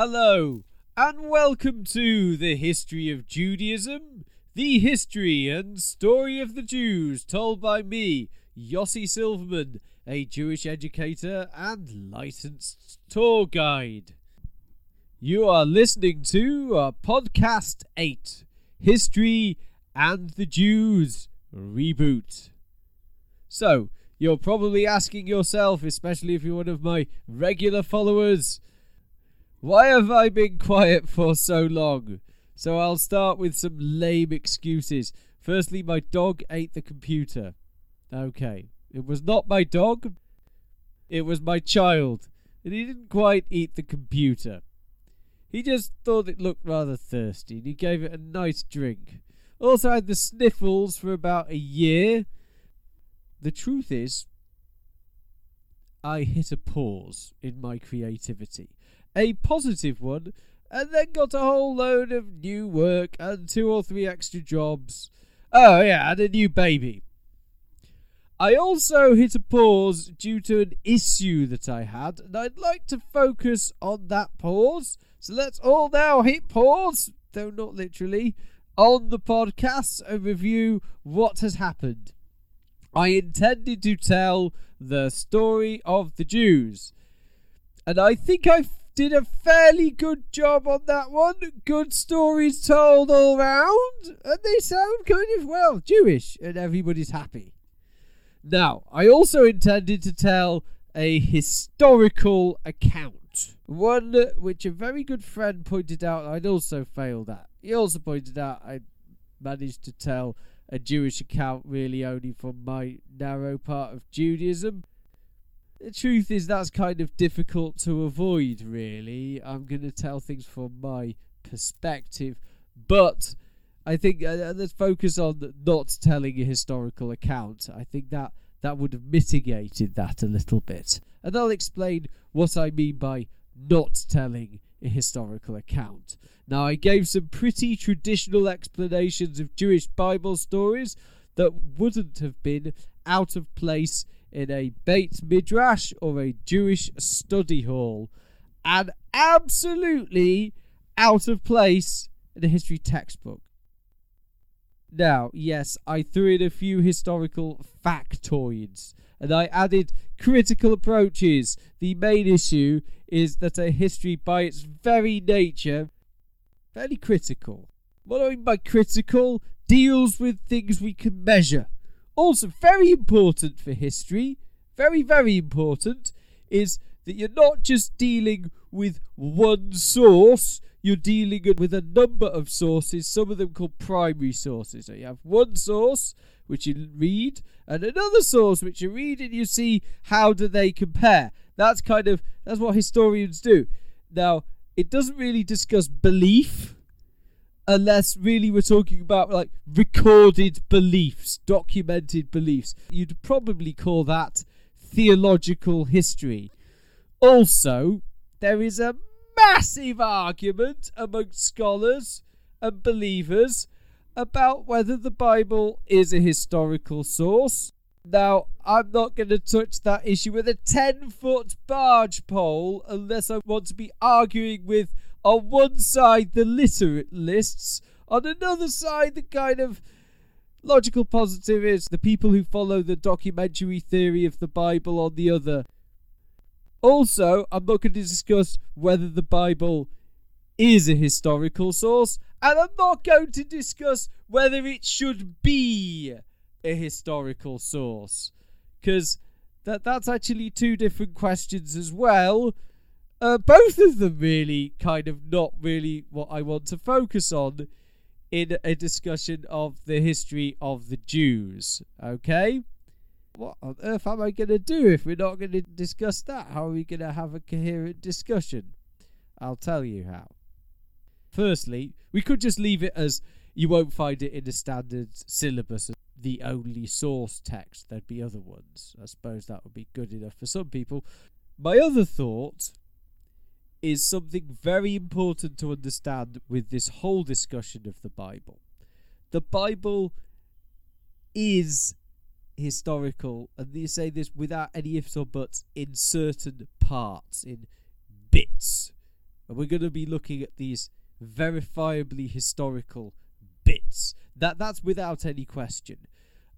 Hello, and welcome to the History of Judaism, the history and story of the Jews told by me, Yossi Silverman, a Jewish educator and licensed tour guide. You are listening to uh, Podcast 8 History and the Jews Reboot. So, you're probably asking yourself, especially if you're one of my regular followers, why have I been quiet for so long? So I'll start with some lame excuses. Firstly, my dog ate the computer. Okay. It was not my dog, it was my child. And he didn't quite eat the computer. He just thought it looked rather thirsty and he gave it a nice drink. Also had the sniffles for about a year. The truth is, I hit a pause in my creativity a positive one, and then got a whole load of new work and two or three extra jobs. Oh, yeah, and a new baby. I also hit a pause due to an issue that I had, and I'd like to focus on that pause. So let's all now hit pause, though not literally, on the podcast and review what has happened. I intended to tell the story of the Jews, and I think I did a fairly good job on that one. Good stories told all round, and they sound kind of well Jewish, and everybody's happy. Now, I also intended to tell a historical account, one which a very good friend pointed out I'd also failed at. He also pointed out I managed to tell a Jewish account really only from my narrow part of Judaism. The truth is, that's kind of difficult to avoid, really. I'm going to tell things from my perspective, but I think uh, uh, let's focus on not telling a historical account. I think that that would have mitigated that a little bit. And I'll explain what I mean by not telling a historical account. Now, I gave some pretty traditional explanations of Jewish Bible stories that wouldn't have been out of place in a Beit Midrash or a Jewish study hall, and absolutely out of place in a history textbook. Now, yes, I threw in a few historical factoids and I added critical approaches. The main issue is that a history, by its very nature, fairly critical. What I mean by critical deals with things we can measure. Also, very important for history, very, very important, is that you're not just dealing with one source, you're dealing with a number of sources, some of them called primary sources. So you have one source which you read, and another source which you read, and you see how do they compare. That's kind of that's what historians do. Now, it doesn't really discuss belief unless really we're talking about like recorded beliefs, documented beliefs. You'd probably call that theological history. Also, there is a massive argument amongst scholars and believers about whether the Bible is a historical source. Now, I'm not going to touch that issue with a 10 foot barge pole unless I want to be arguing with on one side the literalists, on another side the kind of logical positivists, the people who follow the documentary theory of the Bible on the other. Also, I'm not going to discuss whether the Bible is a historical source, and I'm not going to discuss whether it should be a historical source, because that that's actually two different questions as well. Uh, both of them really kind of not really what I want to focus on in a discussion of the history of the Jews. Okay? What on earth am I going to do if we're not going to discuss that? How are we going to have a coherent discussion? I'll tell you how. Firstly, we could just leave it as you won't find it in the standard syllabus the only source text. There'd be other ones. I suppose that would be good enough for some people. My other thought is something very important to understand with this whole discussion of the Bible. The Bible is historical, and you say this without any ifs or buts, in certain parts, in bits. And we're going to be looking at these verifiably historical bits. That that's without any question.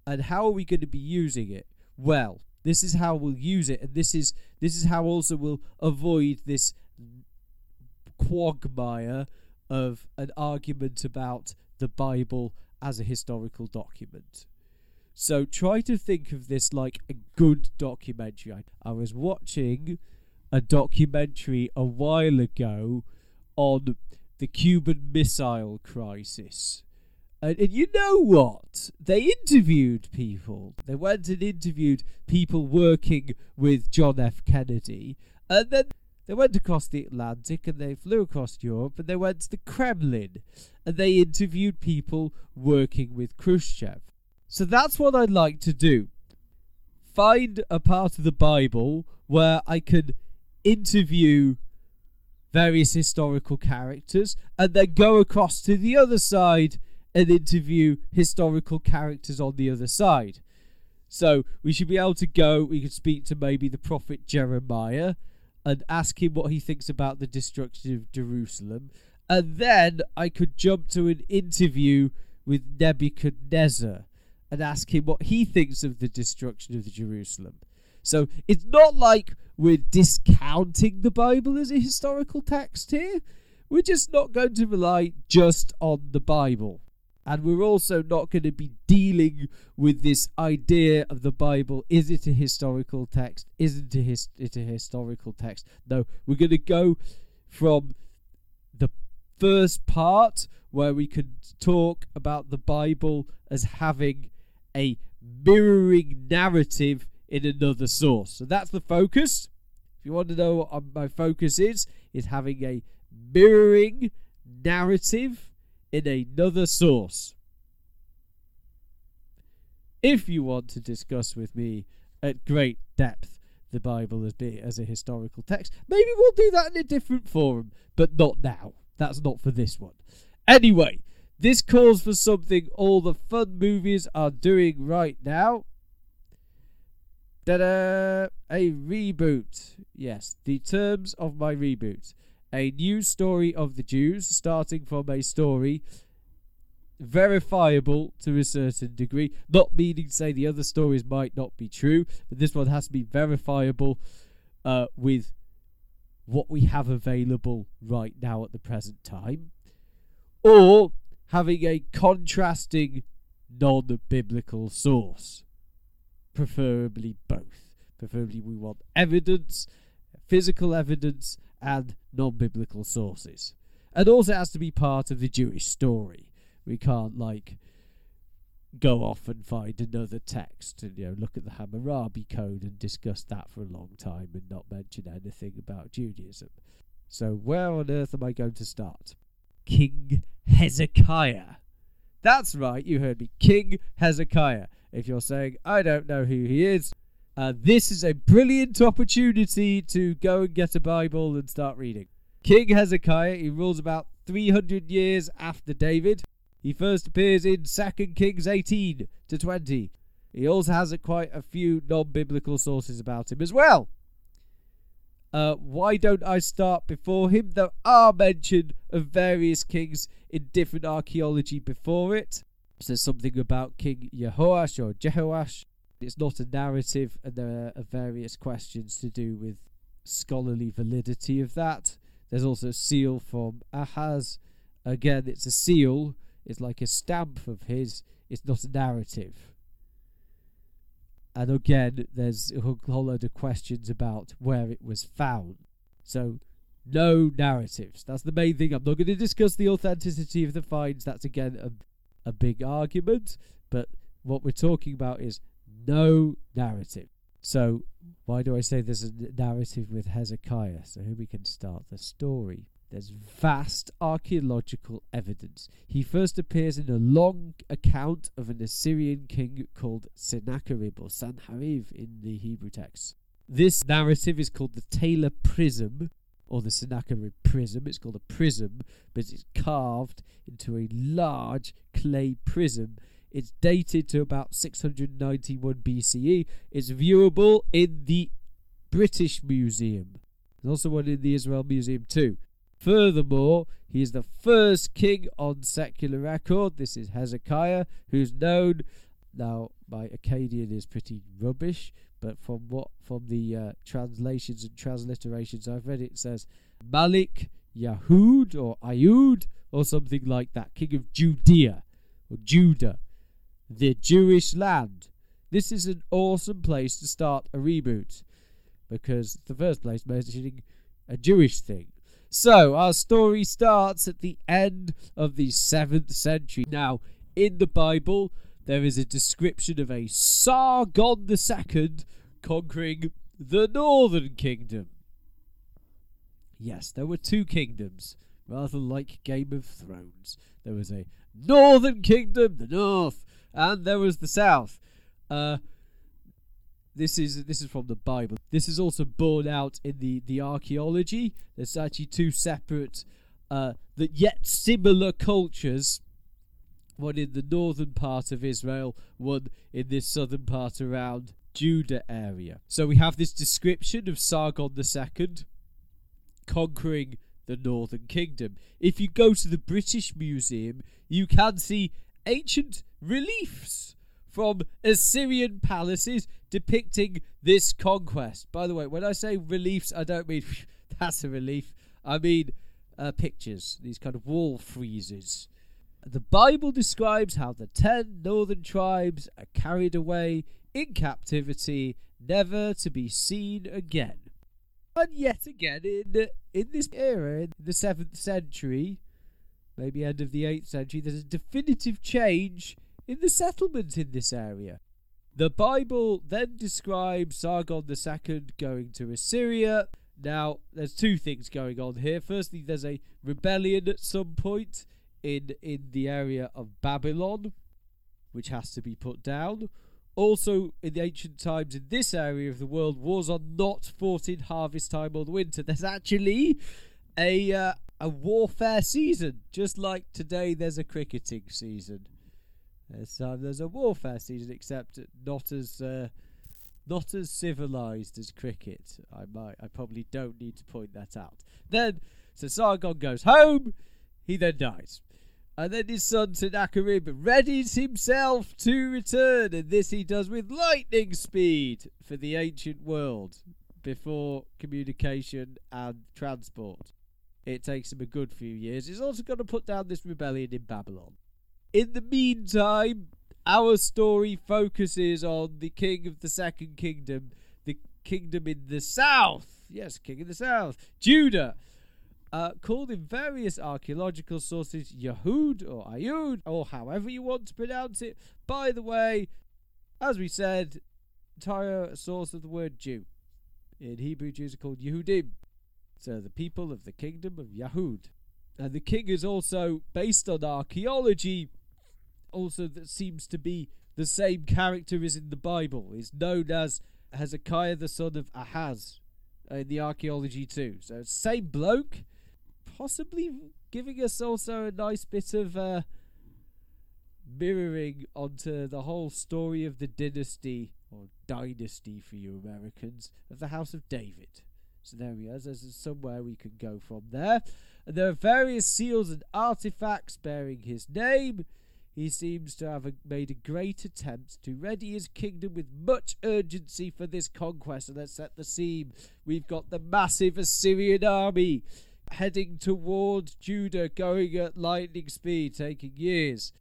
And how are we going to be using it? Well, this is how we'll use it, and this is this is how also we'll avoid this quagmire of an argument about the Bible as a historical document. So try to think of this like a good documentary. I was watching a documentary a while ago on the Cuban Missile Crisis. And, and, you know what? They interviewed people. They went and interviewed people working with John F. Kennedy. And then they went across the Atlantic and they flew across Europe and they went to the Kremlin. And they interviewed people working with Khrushchev. So that's what I'd like to do. Find a part of the Bible where I can interview various historical characters and then go across to the other side and interview historical characters on the other side. So we should be able to go, we could speak to maybe the prophet Jeremiah and ask him what he thinks about the destruction of Jerusalem. And then I could jump to an interview with Nebuchadnezzar and ask him what he thinks of the destruction of Jerusalem. So it's not like we're discounting the Bible as a historical text here. We're just not going to rely just on the Bible. And we're also not going to be dealing with this idea of the Bible. Is it a historical text? Isn't it a historical text? No, we're going to go from the first part where we could talk about the Bible as having a mirroring narrative in another source. So that's the focus. If you want to know what um, my focus is, is having a mirroring narrative in another source. If you want to discuss with me at great depth the Bible as, as a historical text, maybe we'll do that in a different forum, but not now. That's not for this one. Anyway, this calls for something all the fun movies are doing right now. Ta-da! A reboot. Yes, the terms of my reboot. A new story of the Jews, starting from a story verifiable to a certain degree. Not meaning to say the other stories might not be true, but this one has to be verifiable uh, with what we have available right now at the present time. Or having a contrasting non biblical source preferably both. Preferably, we want evidence, physical evidence, and non biblical sources. And also, has to be part of the Jewish story. We can't, like, go off and find another text and, you know, look at the Hammurabi Code and discuss that for a long time and not mention anything about Judaism. So, where on earth am I going to start? King Hezekiah. That's right, you heard me. King Hezekiah. If you're saying, I don't know who he is, uh, this is a brilliant opportunity to go and get a Bible and start reading. King Hezekiah, he rules about 300 years after David. He first appears in 2 Kings 18 to 20. He also has quite a few non biblical sources about him as well. Uh, why don't I start before him? There are mention of various kings in different archaeology before it there's something about King Jehoash or Jehoash. It's not a narrative, and there are various questions to do with scholarly validity of that. There's also a seal from Ahaz. Again, it's a seal. It's like a stamp of his. It's not a narrative. And again, there's a whole load of questions about where it was found. So, no narratives. That's the main thing. I'm not going to discuss the authenticity of the finds. That's again a a big argument, but what we're talking about is no narrative. So, why do I say there's a narrative with Hezekiah? So, here we can start the story. There's vast archaeological evidence. He first appears in a long account of an Assyrian king called Sennacherib or Sanharib in the Hebrew text. This narrative is called the Taylor Prism, or the Sennacherib prism. It's called a prism, but it's carved into a large clay prism. It's dated to about 691 BCE. It's viewable in the British Museum. There's also one in the Israel Museum too. Furthermore, he is the first king on secular record. This is Hezekiah, who's known now. My Akkadian is pretty rubbish, but from what from the uh, translations and transliterations I've read, it says Malik Yahud or Ayud or something like that, king of Judea or Judah, the Jewish land. This is an awesome place to start a reboot because the first place mentioning a Jewish thing. So our story starts at the end of the 7th century. Now, in the Bible, there is a description of a Sargon II conquering the northern kingdom. Yes, there were two kingdoms, rather like Game of Thrones. There was a northern kingdom, the north, and there was the south. Uh, this is this is from the Bible. This is also borne out in the the archaeology. There's actually two separate, uh, that yet similar cultures. One in the northern part of Israel, one in this southern part around Judah area. So we have this description of Sargon II conquering the northern kingdom. If you go to the British Museum, you can see ancient reliefs from Assyrian palaces depicting this conquest. By the way, when I say reliefs, I don't mean that's a relief. I mean uh, pictures, these kind of wall friezes. The Bible describes how the ten northern tribes are carried away in captivity, never to be seen again. And yet again, in in this era, in the seventh century, maybe end of the eighth century, there's a definitive change in the settlement in this area. The Bible then describes Sargon II going to Assyria. Now, there's two things going on here. Firstly, there's a rebellion at some point in in the area of Babylon, which has to be put down. Also, in the ancient times in this area of the world, wars are not fought in harvest time or the winter. There's actually a uh, a warfare season, just like today. There's a cricketing season. There's, uh, there's a warfare season, except not as uh, not as civilized as cricket. I might, I probably don't need to point that out. Then, so Sargon goes home. He then dies. And then his son Sennacherib readies himself to return, and this he does with lightning speed for the ancient world before communication and transport. It takes him a good few years. He's also going to put down this rebellion in Babylon. In the meantime, our story focuses on the king of the second kingdom, the kingdom in the south. Yes, king of the south, Judah uh, called in various archaeological sources Yahud or Ayud, or however you want to pronounce it. By the way, as we said, entire source of the word Jew. In Hebrew, Jews are called Yehudim, so the people of the kingdom of Yahud. And the king is also based on archaeology, also that seems to be the same character as in the Bible. Is known as Hezekiah the son of Ahaz in the archaeology too. So same bloke, possibly giving us also a nice bit of uh, mirroring onto the whole story of the dynasty or dynasty for you Americans of the House of David. So there we are. There's somewhere we can go from there. And there are various seals and artifacts bearing his name. He seems to have a, made a great attempt to ready his kingdom with much urgency for this conquest. And let's set the scene. We've got the massive Assyrian army heading towards Judah, going at lightning speed, taking years.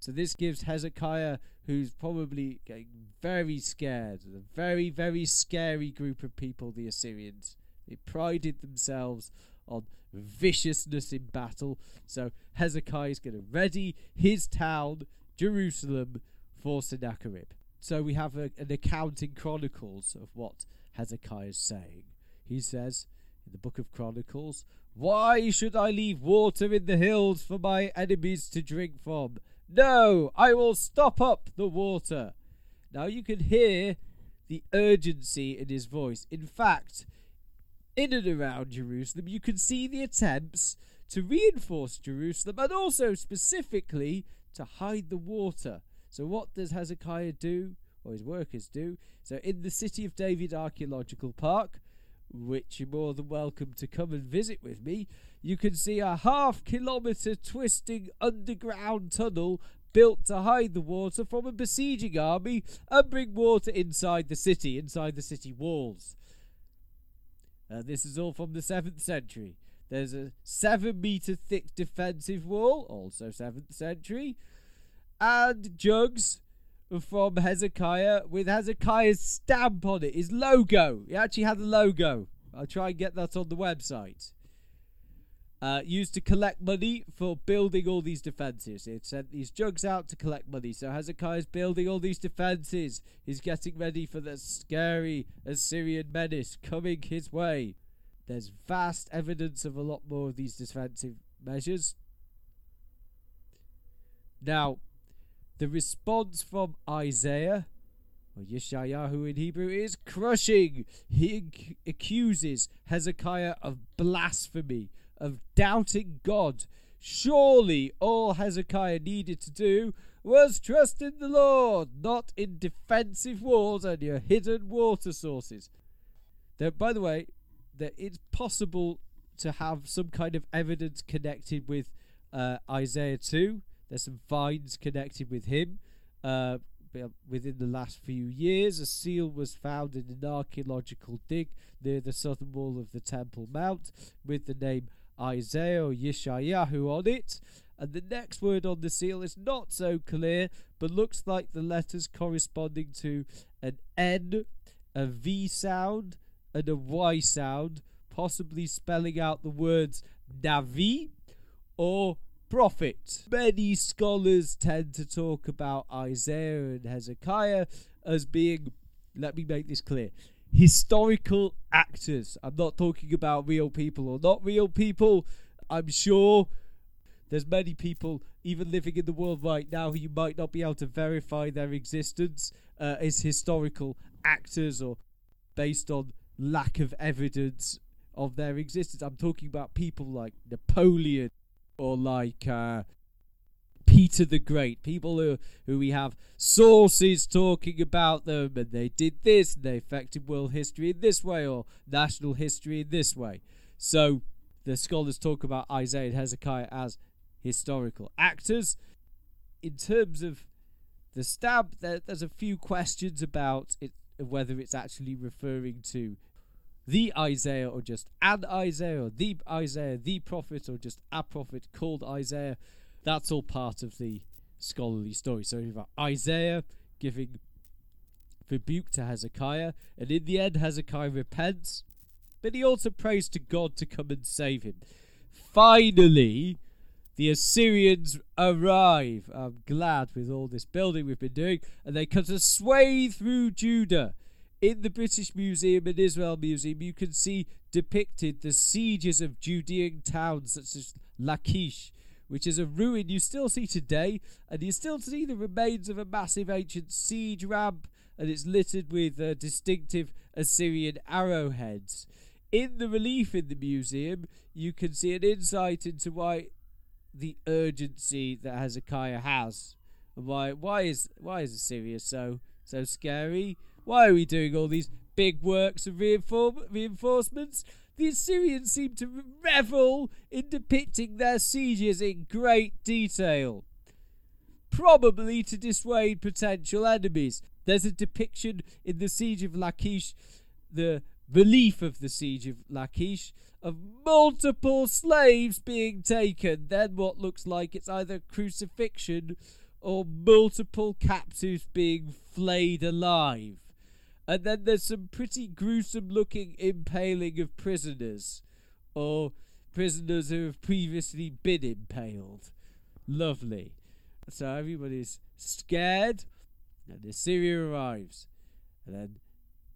So this gives Hezekiah, who's probably getting very scared, a very, very scary group of people, the Assyrians. They prided themselves on viciousness in battle. So Hezekiah is going to ready his town, Jerusalem, for Sennacherib. So we have a, an account in Chronicles of what Hezekiah is saying. He says in the book of Chronicles, why should I leave water in the hills for my enemies to drink from? No, I will stop up the water. Now you can hear the urgency in his voice. In fact, in and around Jerusalem, you can see the attempts to reinforce Jerusalem and also specifically to hide the water. So, what does Hezekiah do, or his workers do? So, in the City of David Archaeological Park, which you're more than welcome to come and visit with me, you can see a half kilometre twisting underground tunnel built to hide the water from a besieging army and bring water inside the city, inside the city walls. Uh, this is all from the 7th century. There's a 7 metre thick defensive wall, also 7th century, and jugs from Hezekiah with Hezekiah's stamp on it, his logo. He actually had a logo. I'll try and get that on the website. Uh, used to collect money for building all these defenses. It sent these jugs out to collect money. So Hezekiah's building all these defenses. He's getting ready for the scary Assyrian menace coming his way. There's vast evidence of a lot more of these defensive measures. Now, the response from Isaiah, or Yeshayahu in Hebrew, is crushing. He accuses Hezekiah of blasphemy, of doubting God. Surely all Hezekiah needed to do was trust in the Lord, not in defensive walls and your hidden water sources. There, by the way, that it's possible to have some kind of evidence connected with uh, Isaiah 2 there's some finds connected with him. Uh, within the last few years, a seal was found in an archaeological dig near the southern wall of the Temple Mount with the name Isaiah or Yeshayahu on it. And the next word on the seal is not so clear, but looks like the letters corresponding to an N, a V sound, and a Y sound, possibly spelling out the words Navi or prophet. Many scholars tend to talk about Isaiah and Hezekiah as being, let me make this clear, historical actors. I'm not talking about real people or not real people. I'm sure there's many people even living in the world right now who you might not be able to verify their existence uh, as historical actors or based on lack of evidence of their existence. I'm talking about people like Napoleon, or like uh, Peter the Great, people who who we have sources talking about them, and they did this, and they affected world history in this way, or national history in this way. So the scholars talk about Isaiah and Hezekiah as historical actors. In terms of the stab, there, there's a few questions about it, whether it's actually referring to the Isaiah or just an Isaiah or the Isaiah, the prophet or just a prophet called Isaiah. That's all part of the scholarly story. So you've got Isaiah giving rebuke to Hezekiah, and in the end, Hezekiah repents, but he also prays to God to come and save him. Finally, the Assyrians arrive. I'm glad with all this building we've been doing, and they cut a swathe through Judah in the British Museum and Israel Museum, you can see depicted the sieges of Judean towns such as Lachish, which is a ruin you still see today, and you still see the remains of a massive ancient siege ramp, and it's littered with uh, distinctive Assyrian arrowheads. In the relief in the museum, you can see an insight into why the urgency that Hezekiah has, and why why is why is Assyria so so scary? Why are we doing all these big works of reinfor- reinforcements? The Assyrians seem to revel in depicting their sieges in great detail, probably to dissuade potential enemies. There's a depiction in the siege of Lachish, the relief of the siege of Lachish, of multiple slaves being taken. Then what looks like it's either crucifixion or multiple captives being flayed alive. And then there's some pretty gruesome looking impaling of prisoners, or prisoners who have previously been impaled. Lovely. So everybody's scared, and Assyria arrives. And then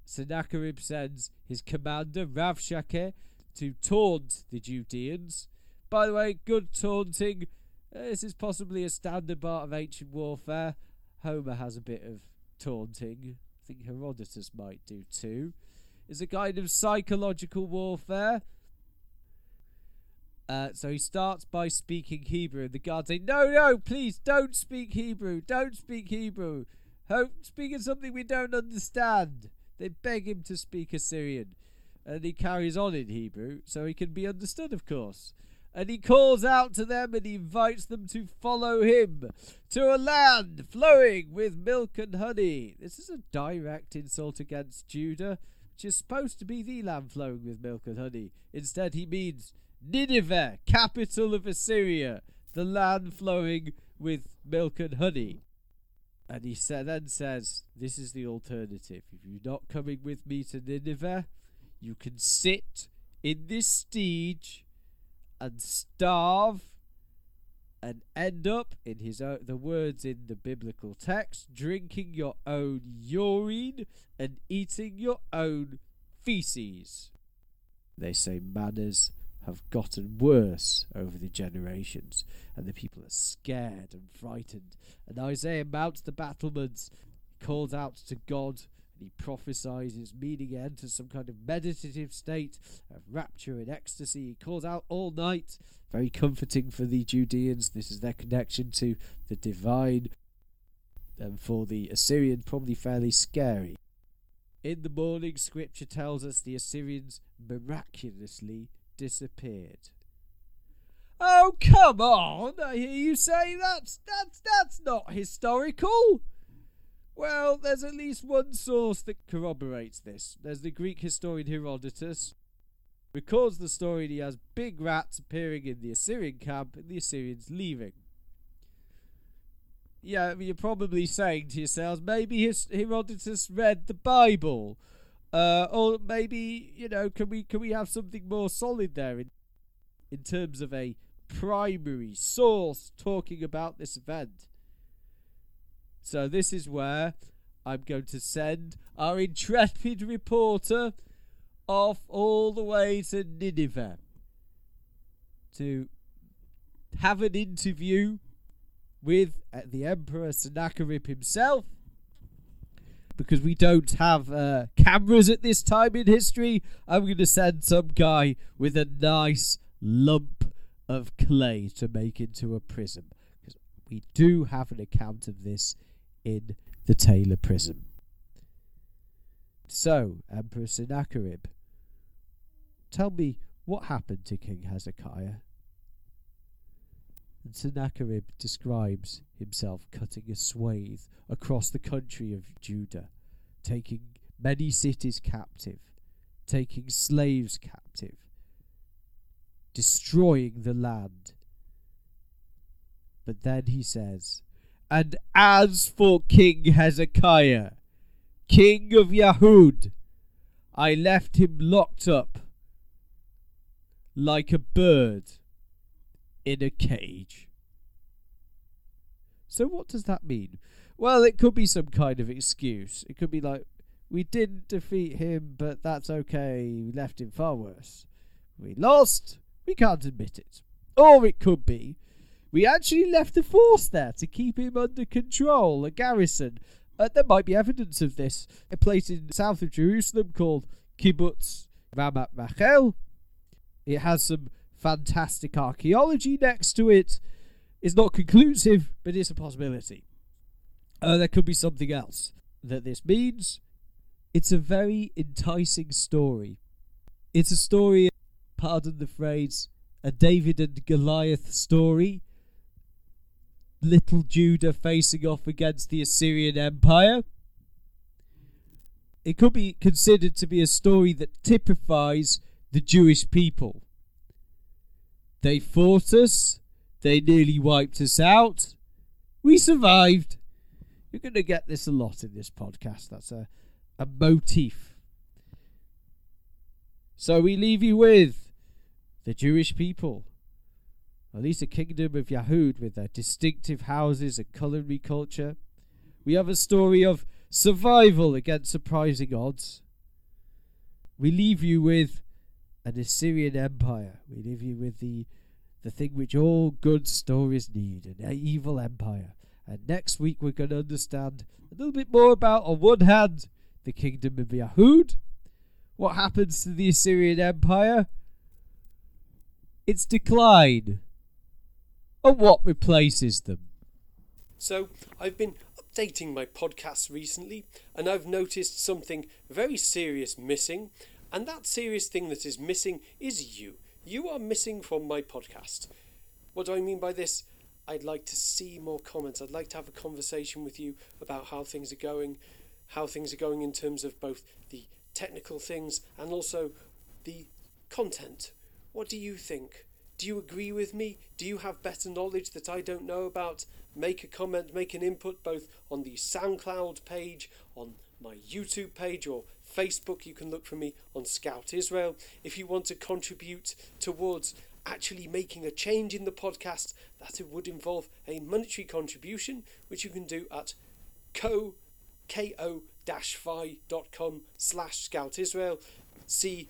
Sennacherib sends his commander, Rabshakeh, to taunt the Judeans. By the way, good taunting. Uh, this is possibly a standard part of ancient warfare. Homer has a bit of taunting think Herodotus might do too, is a kind of psychological warfare. Uh, so he starts by speaking Hebrew, and the guards say, No, no, please don't speak Hebrew, don't speak Hebrew. Hope speaking something we don't understand. They beg him to speak Assyrian. And he carries on in Hebrew so he can be understood, of course. And he calls out to them and invites them to follow him to a land flowing with milk and honey. This is a direct insult against Judah, which is supposed to be the land flowing with milk and honey. Instead, he means Nineveh, capital of Assyria, the land flowing with milk and honey. And he then says, This is the alternative. If you're not coming with me to Nineveh, you can sit in this steed and starve and end up, in his own, the words in the biblical text, drinking your own urine and eating your own feces. They say manners have gotten worse over the generations, and the people are scared and frightened. And Isaiah mounts the battlements, calls out to God, and he prophesies his meaning enters some kind of meditative state of rapture and ecstasy. He calls out all night, very comforting for the Judeans. This is their connection to the divine, and for the Assyrians, probably fairly scary. In the morning, scripture tells us the Assyrians miraculously disappeared. Oh, come on! I hear you say that's that's that's not historical. Well, there's at least one source that corroborates this. There's the Greek historian Herodotus. Records the story and he has big rats appearing in the Assyrian camp and the Assyrians leaving. Yeah, you're probably saying to yourselves, maybe Herodotus read the Bible uh, or maybe you know, can we can we have something more solid there in in terms of a primary source talking about this event? So this is where I'm going to send our intrepid reporter off all the way to Nineveh to have an interview with uh, the Emperor Sennacherib himself because we don't have uh, cameras at this time in history, I'm going to send some guy with a nice lump of clay to make into a prism. Because we do have an account of this in the Taylor Prism. So, Emperor Sennacherib, tell me what happened to King Hezekiah? And Sennacherib describes himself cutting a swathe across the country of Judah, taking many cities captive, taking slaves captive, destroying the land. But then he says, And as for King Hezekiah, king of Yahud, I left him locked up like a bird in a cage. So, what does that mean? Well, it could be some kind of excuse. It could be like, we didn't defeat him, but that's okay. We left him far worse. We lost. We can't admit it. Or it could be, we actually left a force there to keep him under control, a garrison. Uh, there might be evidence of this. A place in the south of Jerusalem called Kibbutz Ramat Rachel. It has some fantastic archaeology next to it. It's not conclusive, but it's a possibility. Uh, there could be something else that this means. It's a very enticing story. It's a story, pardon the phrase, a David and Goliath story. Little Judah facing off against the Assyrian Empire. It could be considered to be a story that typifies the Jewish people. They fought us. They nearly wiped us out. We survived. You're going to get this a lot in this podcast. That's a, a motif. So we leave you with the Jewish people, at least the kingdom of Yahud with their distinctive houses and culinary culture. We have a story of survival against surprising odds. We leave you with an Assyrian empire. We leave you with the the thing which all good stories need, an evil empire. And next week we're going to understand a little bit more about, on one hand, the kingdom of Yahud, what happens to the Assyrian Empire, its decline, and what replaces them. So, I've been updating my podcast recently, and I've noticed something very serious missing, And that serious thing that is missing is you. You are missing from my podcast. What do I mean by this? I'd like to see more comments. I'd like to have a conversation with you about how things are going, how things are going in terms of both the technical things and also the content. What do you think? Do you agree with me? Do you have better knowledge that I don't know about? Make a comment, make an input both on the SoundCloud page, on my YouTube page, or Facebook. You can look for me on Scout Israel. If you want to contribute towards actually making a change in the podcast, that would involve a monetary contribution, which you can do at co ko-fi.com slash scout israel see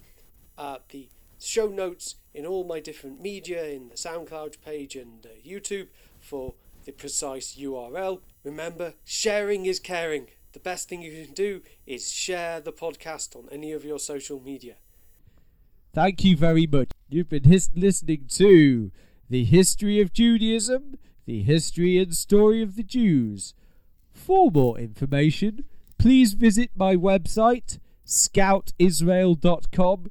uh, the show notes in all my different media in the SoundCloud page and uh, YouTube for the precise URL. Remember, sharing is caring. The best thing you can do is share the podcast on any of your social media. Thank you very much. You've been his- listening to The History of Judaism, The History and Story of the Jews. For more information, please visit my website, scoutisrael.com.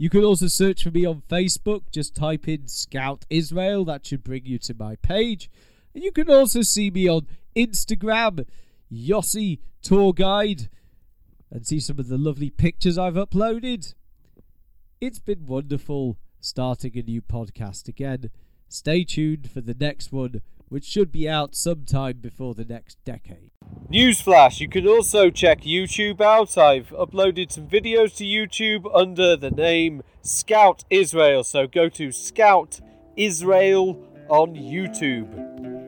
You can also search for me on Facebook. Just type in Scout Israel. That should bring you to my page. And you can also see me on Instagram, Yossi Tour Guide, and see some of the lovely pictures I've uploaded. It's been wonderful starting a new podcast again. Stay tuned for the next one, which should be out sometime before the next decade. Newsflash, you can also check YouTube out. I've uploaded some videos to YouTube under the name Scout Israel. So go to Scout Israel on YouTube.